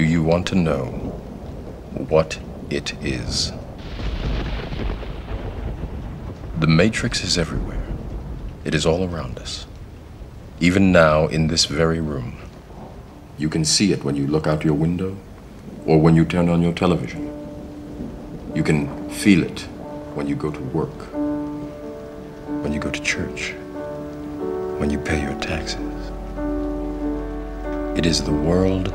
Do you want to know what it is? The Matrix is everywhere. It is all around us. Even now, in this very room. You can see it when you look out your window or when you turn on your television. You can feel it when you go to work, when you go to church, when you pay your taxes. It is the world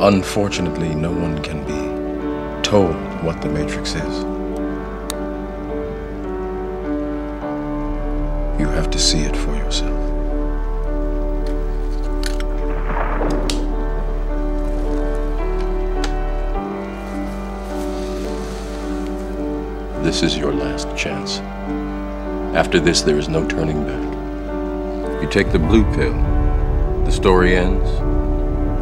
Unfortunately, no one can be told what the Matrix is. You have to see it for yourself. This is your last chance. After this, there is no turning back. You take the blue pill, the story ends.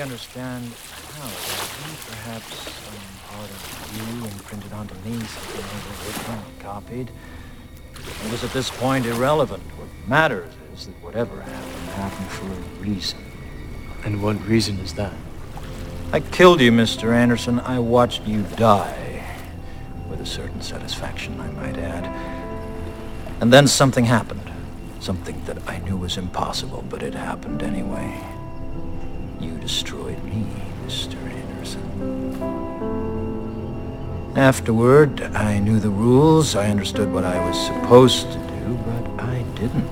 Fully understand how. Perhaps some part of you imprinted onto me, something overwritten and copied. It was at this point irrelevant. What matters is that whatever happened happened for a reason. And what reason is that? I killed you, Mr. Anderson. I watched you die. With a certain satisfaction, I might add. And then something happened. Something that I knew was impossible, but it happened anyway. Destroyed me, Mr. Anderson. Afterward, I knew the rules. I understood what I was supposed to do, but I didn't.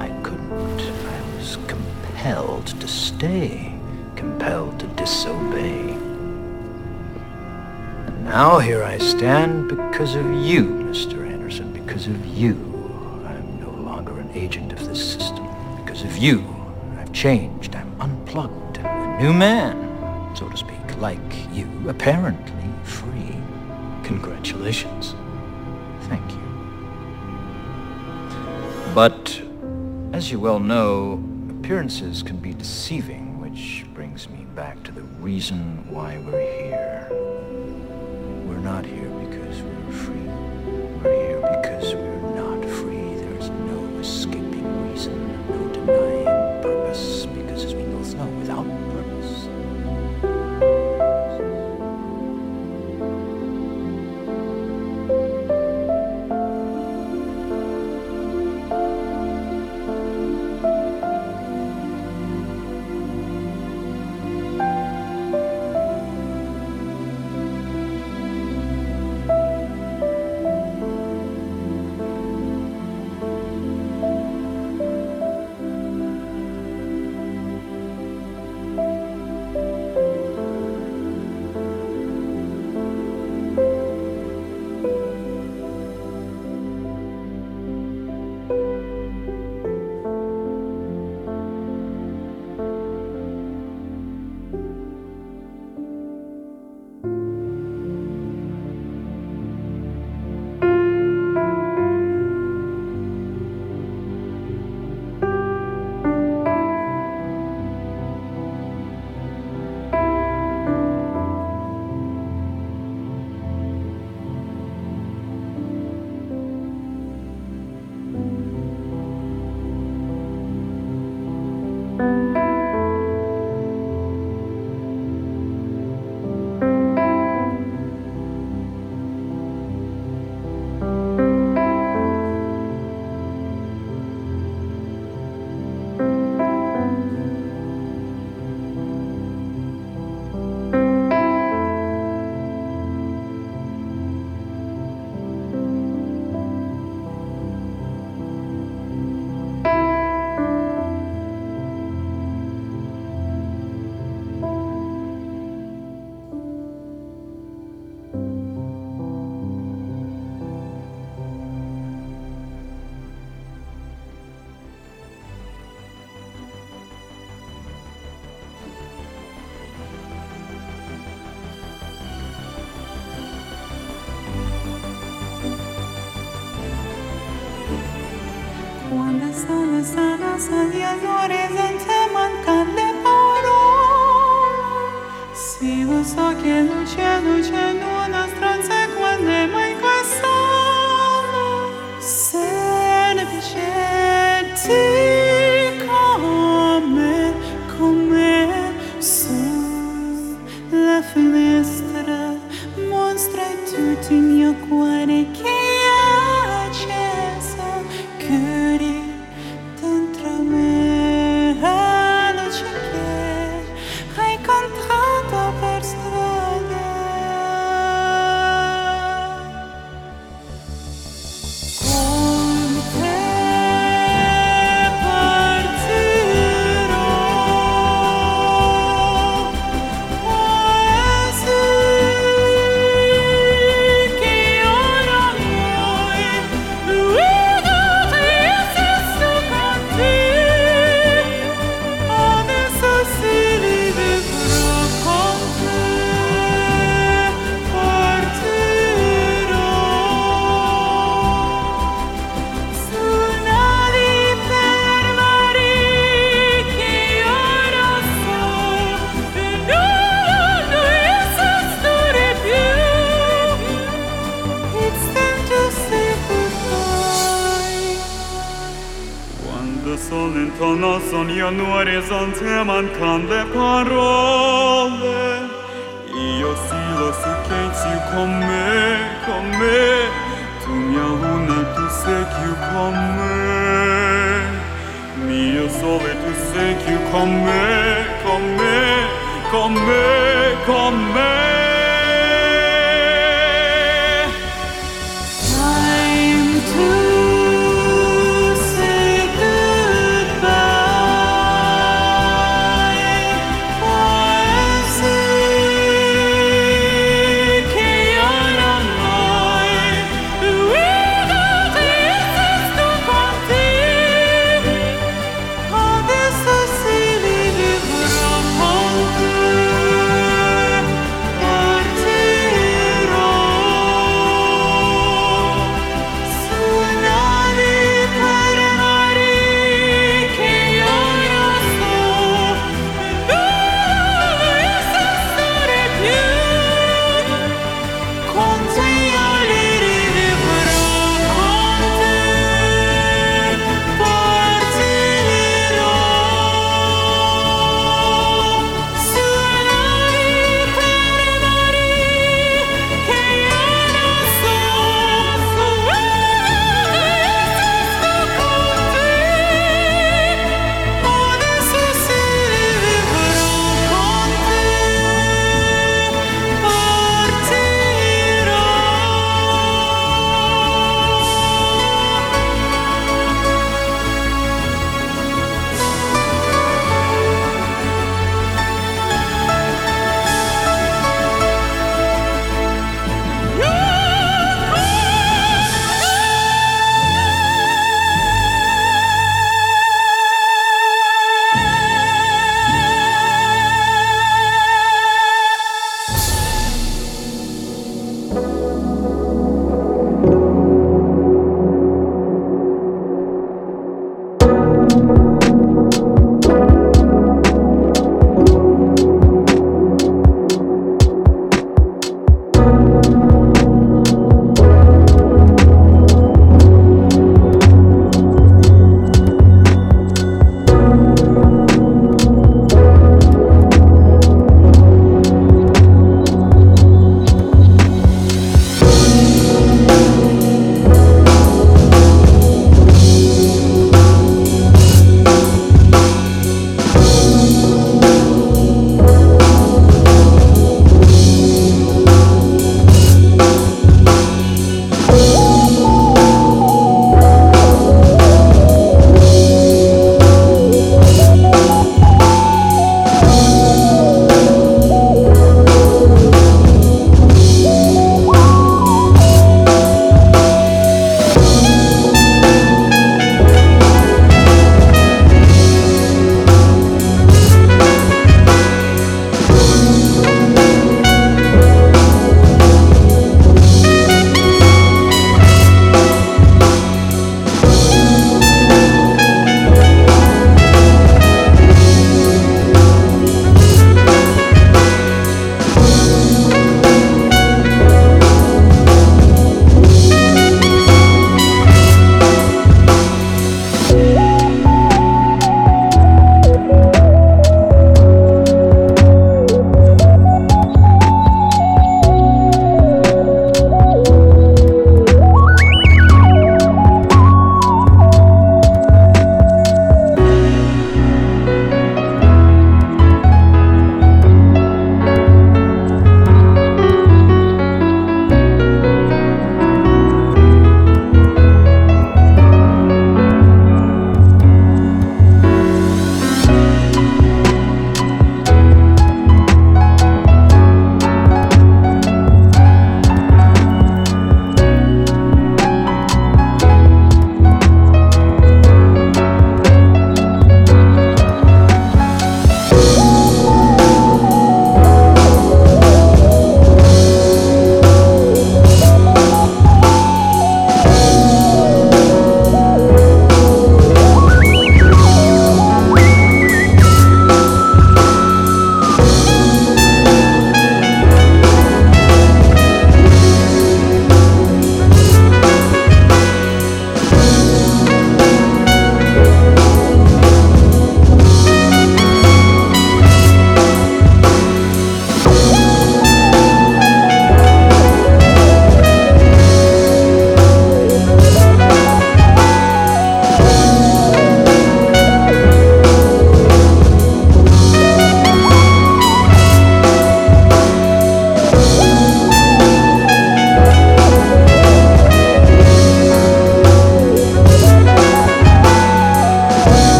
I couldn't. I was compelled to stay, compelled to disobey. And now here I stand because of you, Mr. Anderson, because of you. I'm no longer an agent of this system. Because of you, changed. I'm unplugged. A new man, so to speak, like you, apparently free. Congratulations. Thank you. But, as you well know, appearances can be deceiving, which brings me back to the reason why we're here. Chrysanthemon con le parole. Io silo su che con me, con me Tu mia luna, tu sei più con me Mio sole, tu sei più con me, con me, con me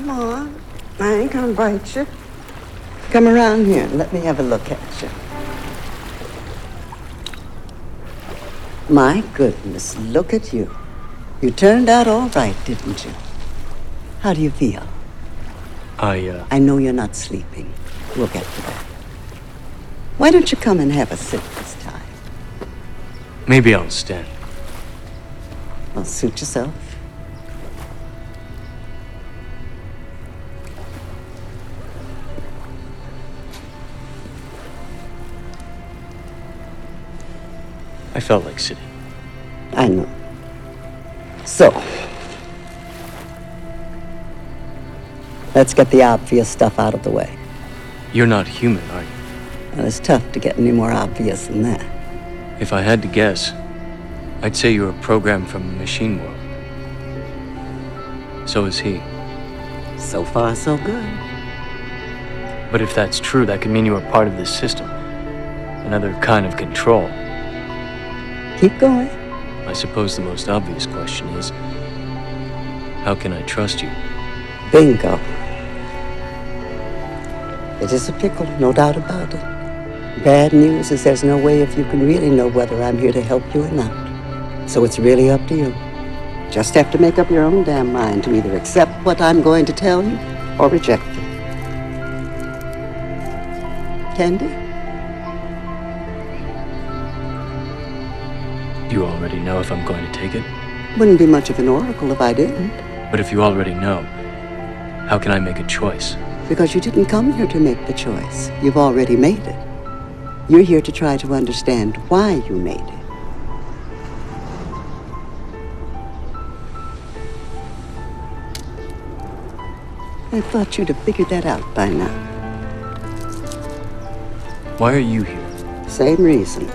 come on. I ain't gonna bite you. Come around here and let me have a look at you. My goodness, look at you. You turned out all right, didn't you? How do you feel? I, uh, I know you're not sleeping. We'll get to that. Why don't you come and have a sit this time? maybe I'll stand. Well, suit yourself. I felt like sitting. I know. So, let's get the obvious stuff out of the way. You're not human, are you? Well, it's tough to get any more obvious than that. If I had to guess, I'd say you're a program from the machine world. So is he. So far, so good. But if that's true, that could mean you are part of this system. Another kind of control. Keep going. I suppose the most obvious question is how can I trust you? Bingo. It is a pickle, no doubt about it. Bad news is there's no way if you can really know whether I'm here to help you or not. So it's really up to you. Just have to make up your own damn mind to either accept what I'm going to tell you or reject it. Candy? Already know if I'm going to take it? Wouldn't be much of an oracle if I didn't. But if you already know, how can I make a choice? Because you didn't come here to make the choice. You've already made it. You're here to try to understand why you made it. I thought you'd have figured that out by now. Why are you here? Same reason.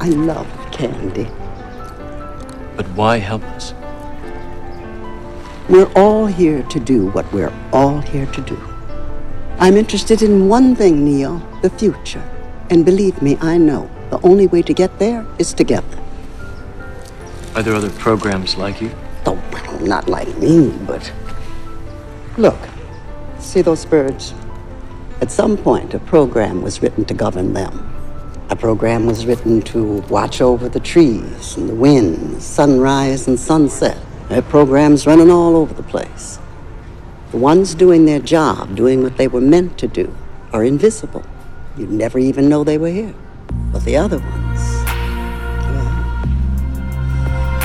I love candy. But why help us? We're all here to do what we're all here to do. I'm interested in one thing, Neo the future. And believe me, I know the only way to get there is together. Are there other programs like you? Oh, well, not like me, but. Look, see those birds? At some point, a program was written to govern them. A program was written to watch over the trees and the wind, sunrise and sunset. There are programs running all over the place. The ones doing their job, doing what they were meant to do, are invisible. You'd never even know they were here. But the other ones, well,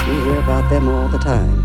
you hear about them all the time.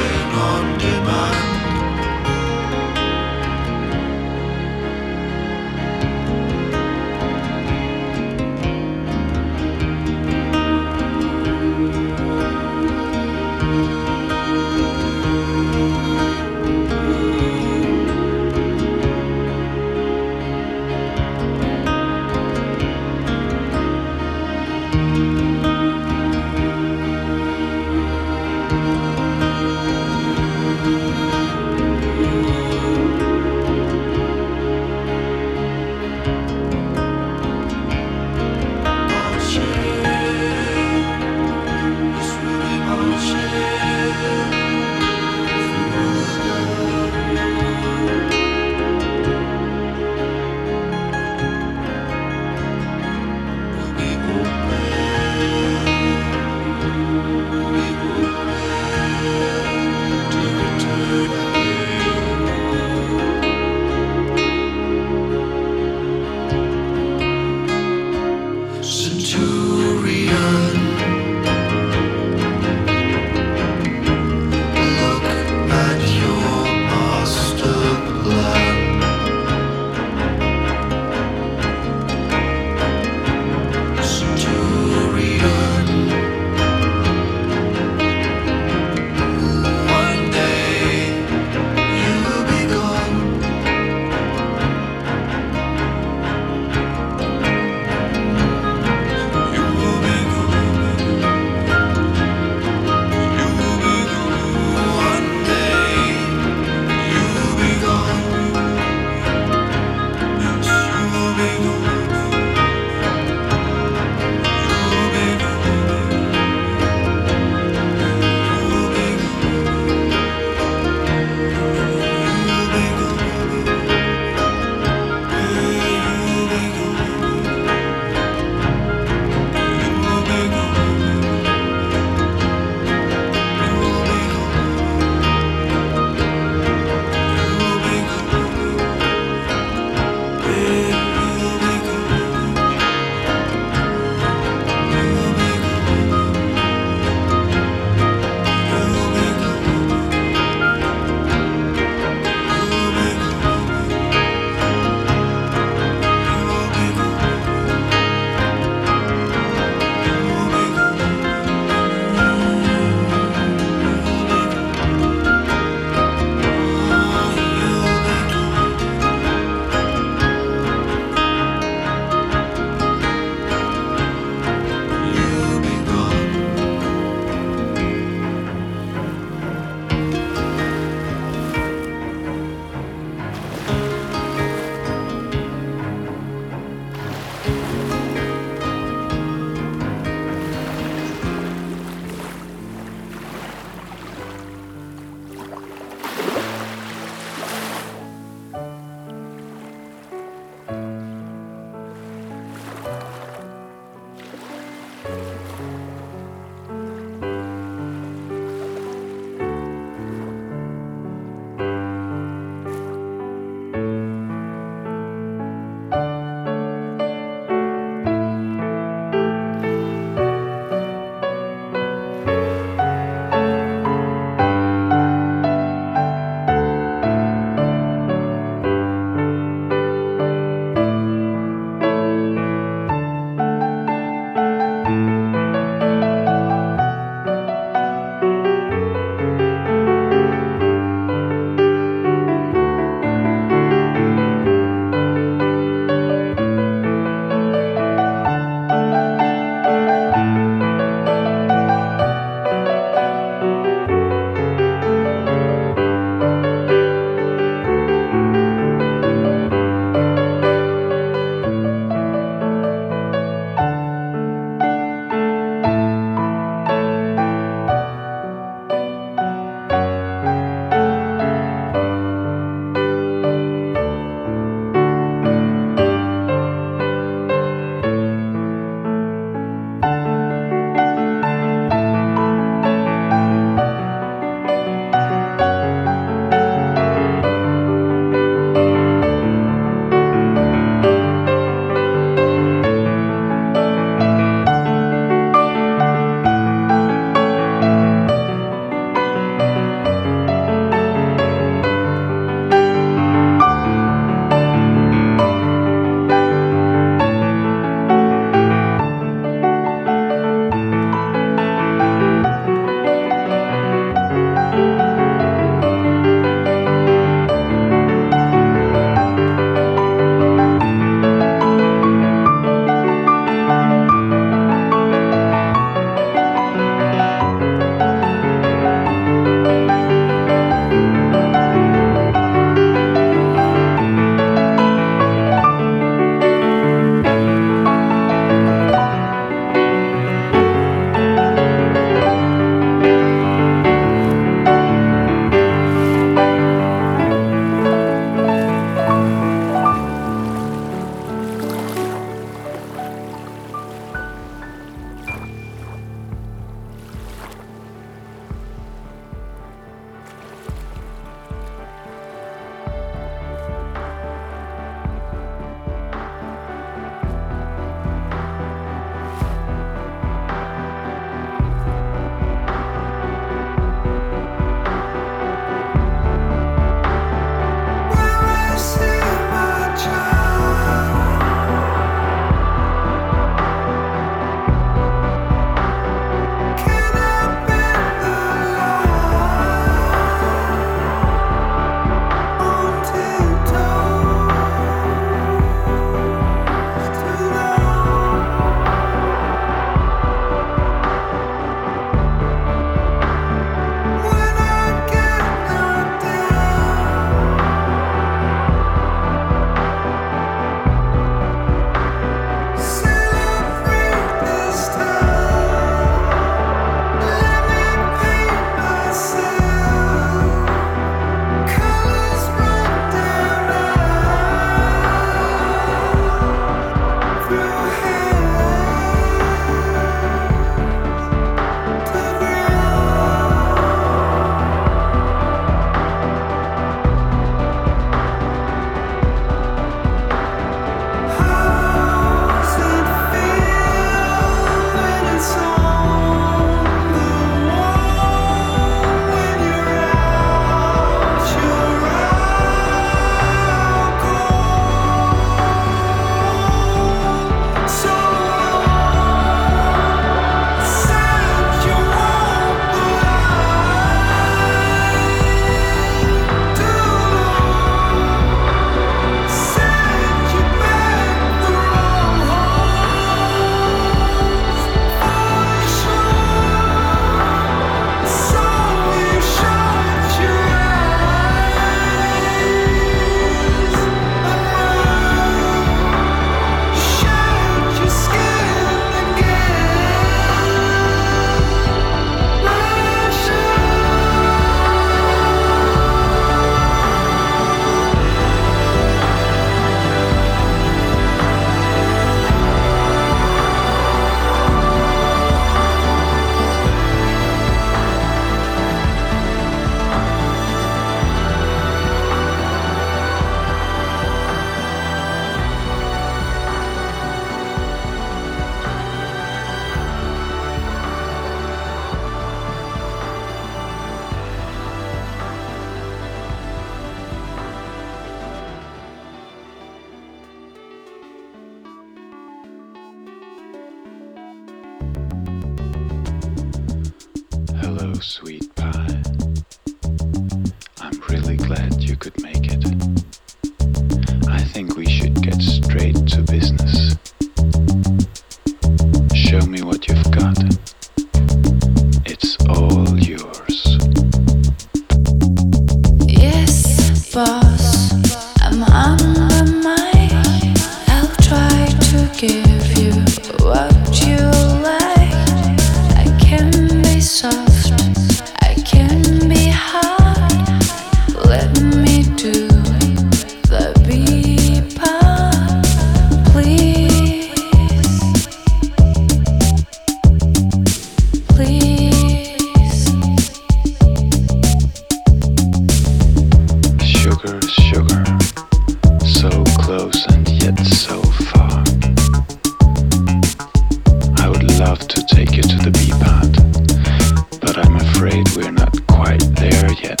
we're not quite there yet.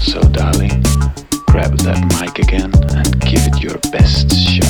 So, darling, grab that mic again and give it your best shot.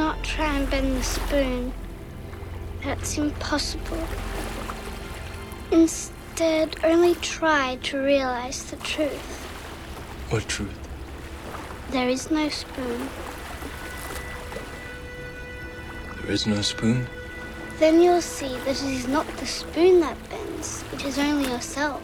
Not try and bend the spoon. That's impossible. Instead, only try to realize the truth. What truth? There is no spoon. There is no spoon? Then you'll see that it is not the spoon that bends, it is only yourself.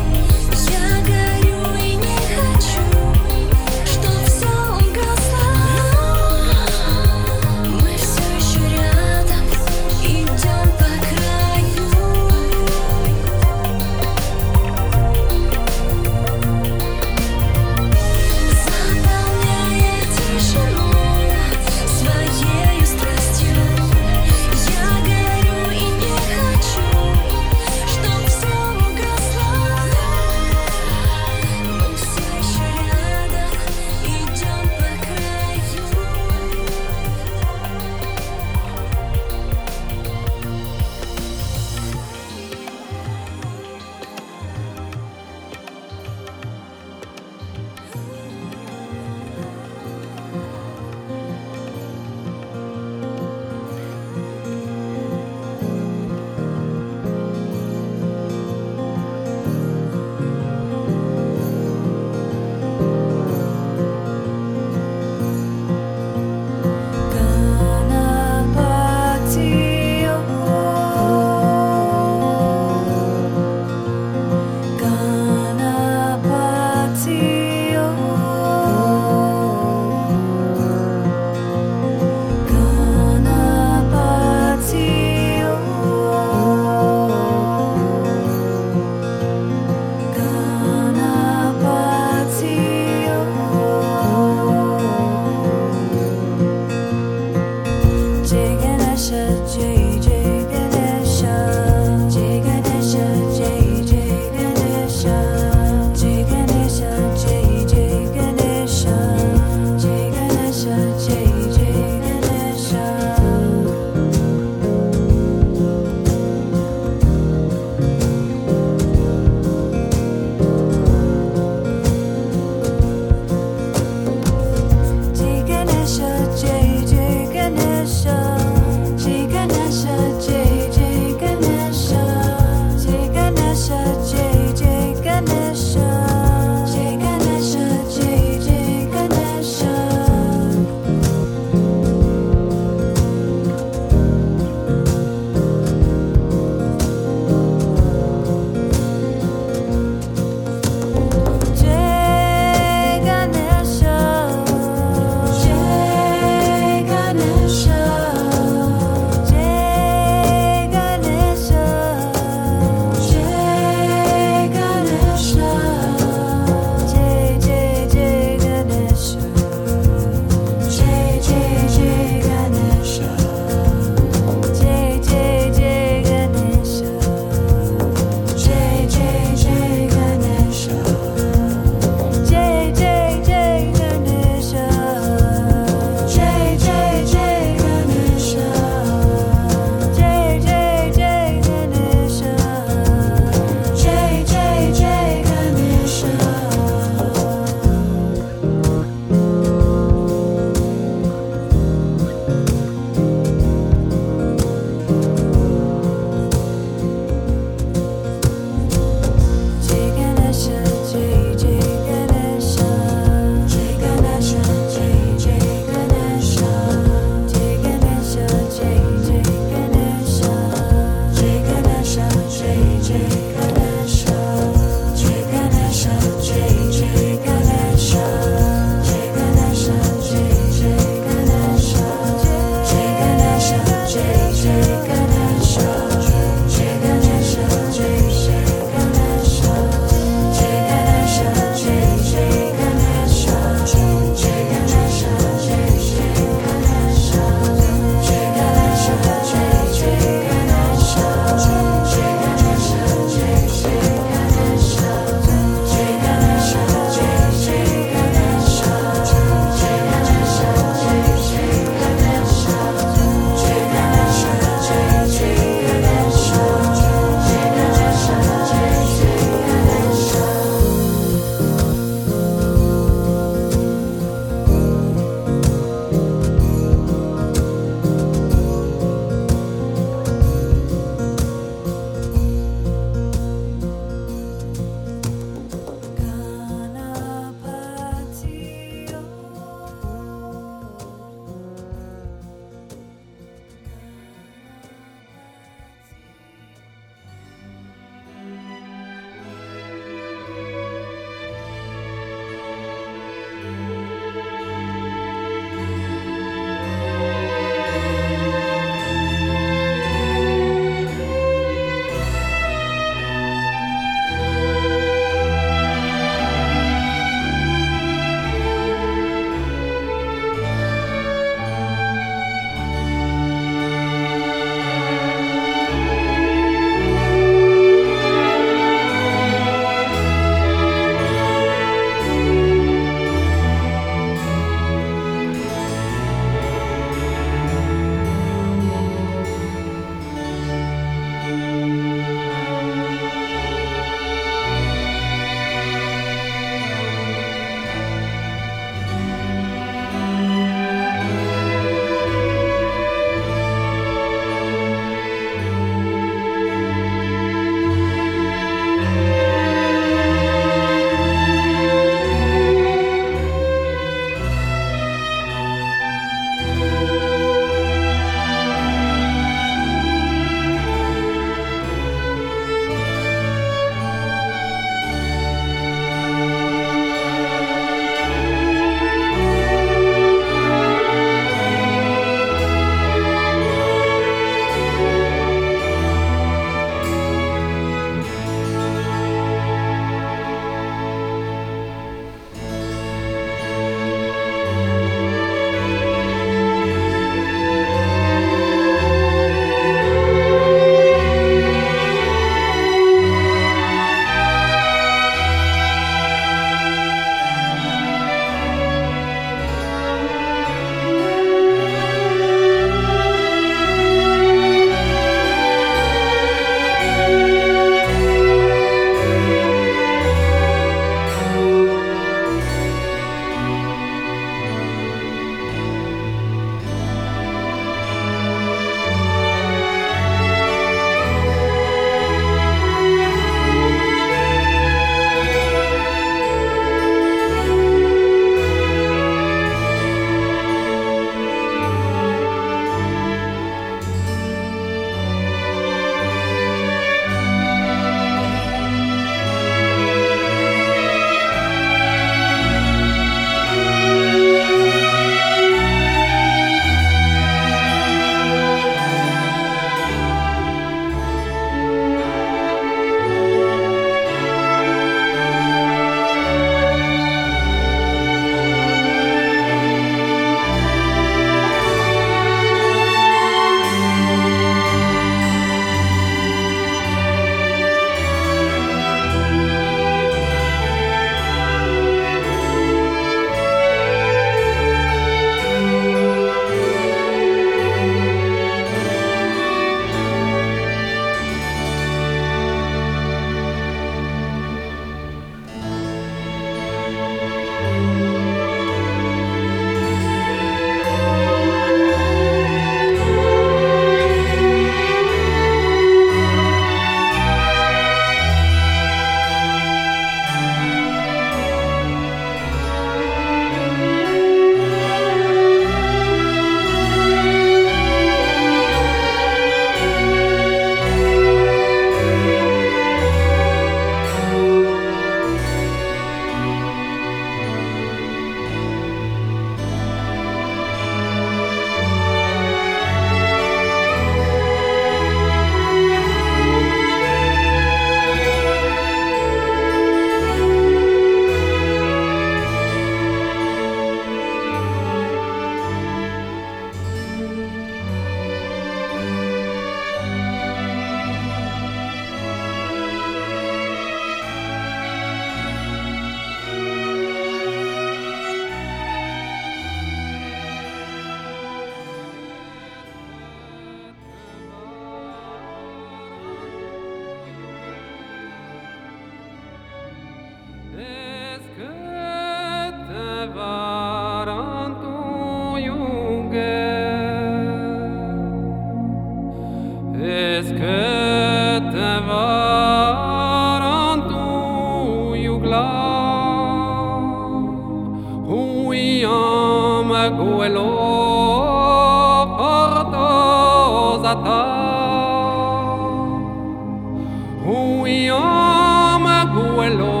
vuelo.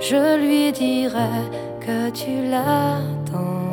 Je lui dirai que tu l'attendais.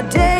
From these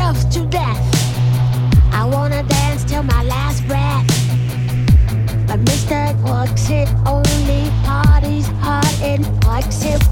myself to death. I wanna dance till my last breath. But Mr. Works it only parties hard and works it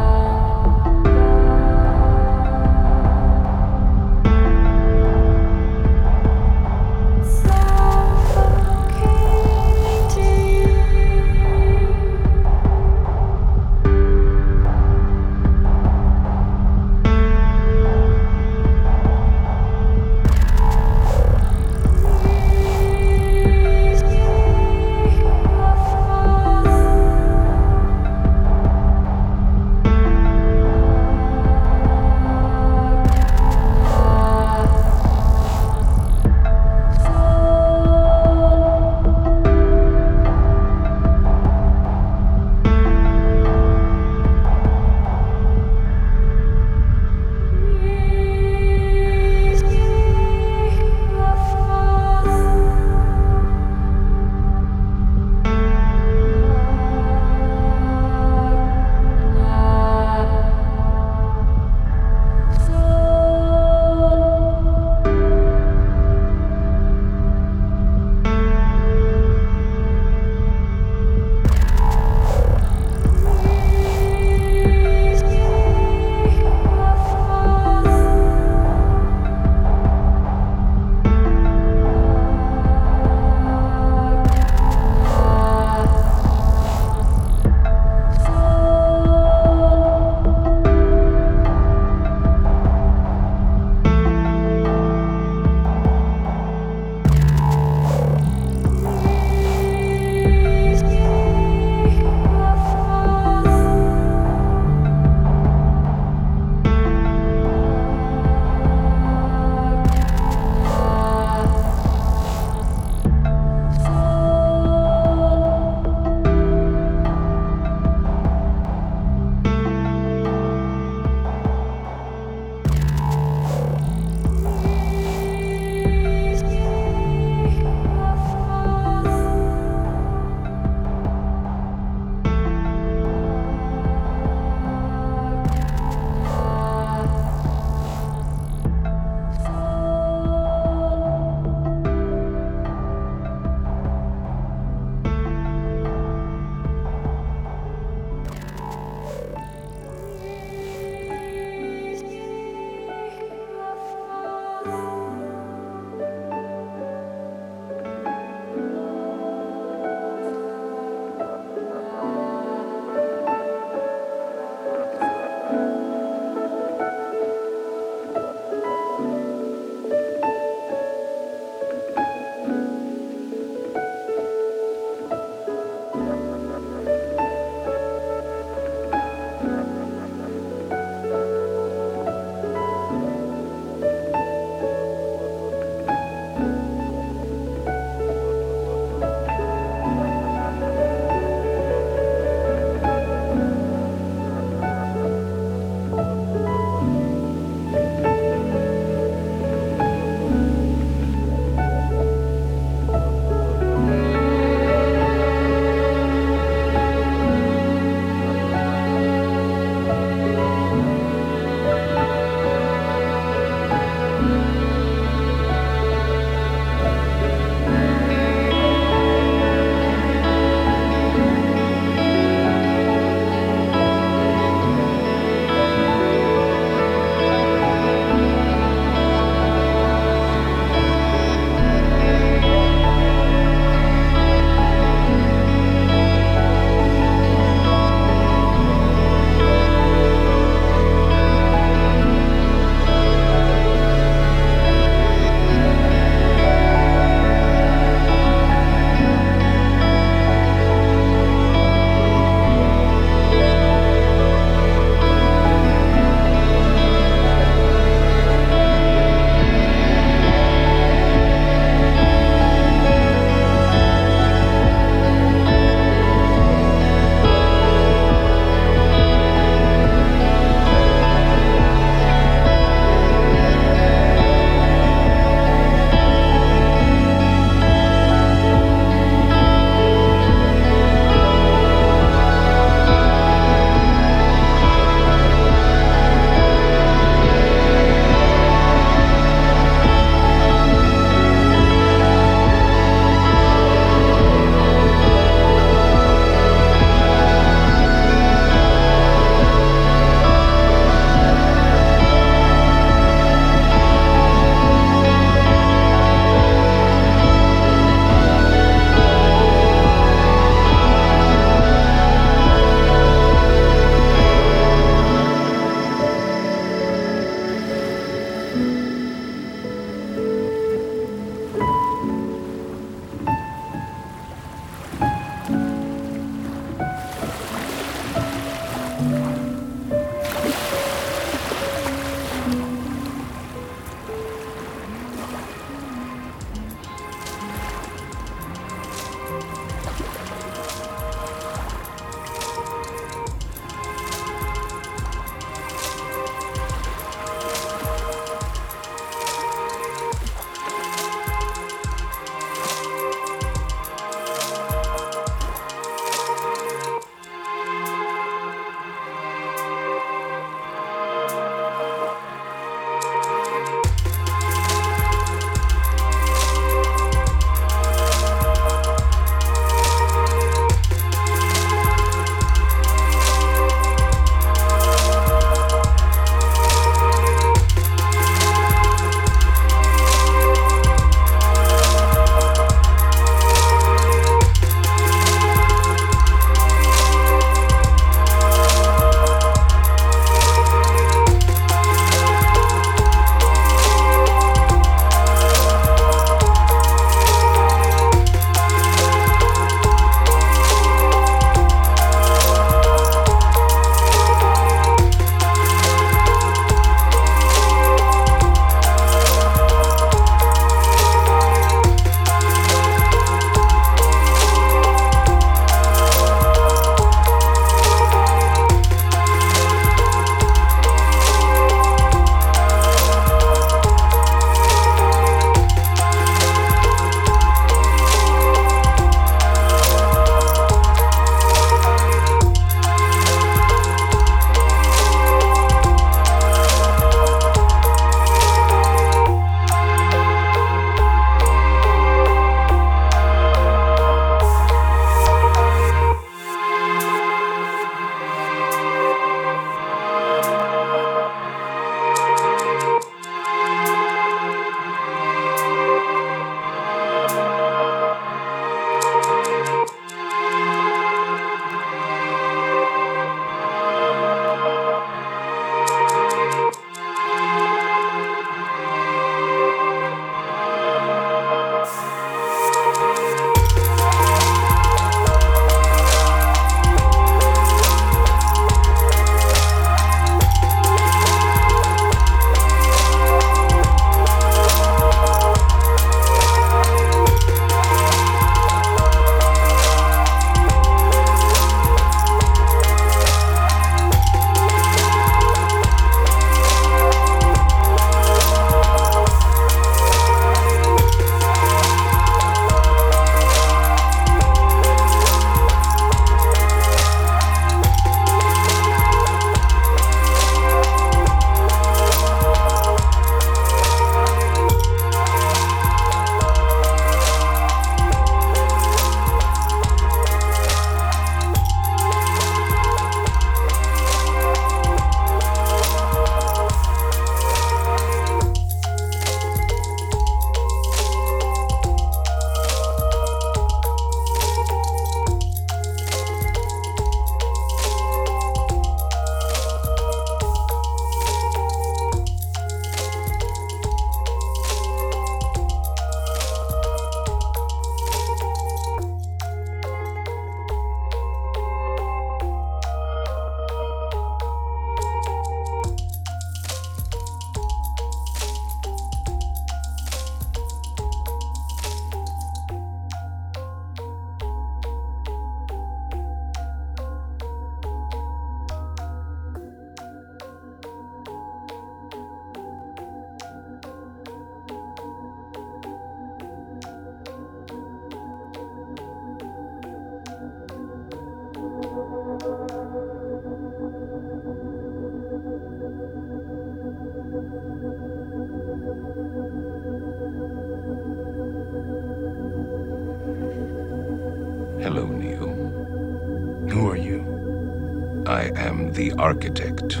the architect.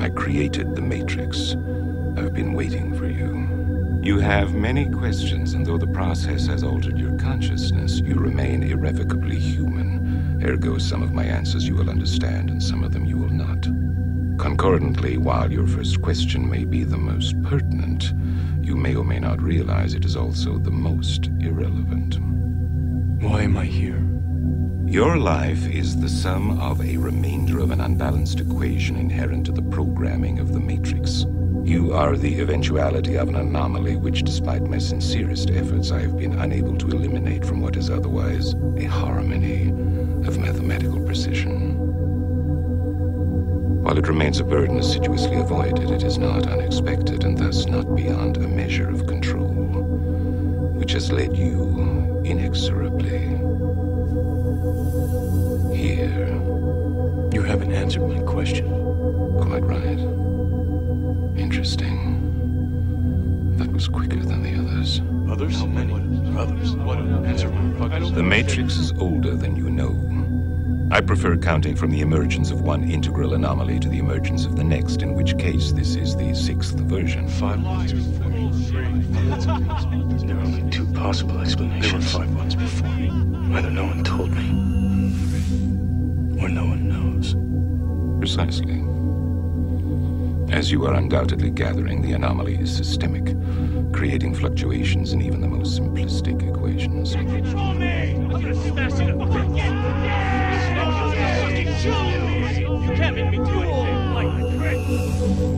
I created the Matrix. I've been waiting for you. You have many questions, and though the process has altered your consciousness, you remain irrevocably human. Ergo, some of my answers you will understand, and some of them you will not. Concordantly, while your first question may be the most pertinent, you may or may not realize it is also the most irrelevant. Why am I here? Your life is the sum of a remainder of an unbalanced equation inherent to the programming of the Matrix. You are the eventuality of an anomaly which, despite my sincerest efforts, I have been unable to eliminate from what is otherwise a harmony of mathematical precision. While it remains a burden assiduously avoided, it is not unexpected and thus not beyond a measure of control, which has led you inexorably Matrix is older than you know. I prefer counting from the emergence of one integral anomaly to the emergence of the next, in which case this is the sixth version. Five ones before me. There are only two possible explanations. There were five ones before me. Either no one told me, or no one knows. Precisely. As you are undoubtedly gathering, the anomaly is systemic, creating fluctuations in even the most simplistic equations. Control me! I'm gonna smash it up. You can't make me do anything like prick.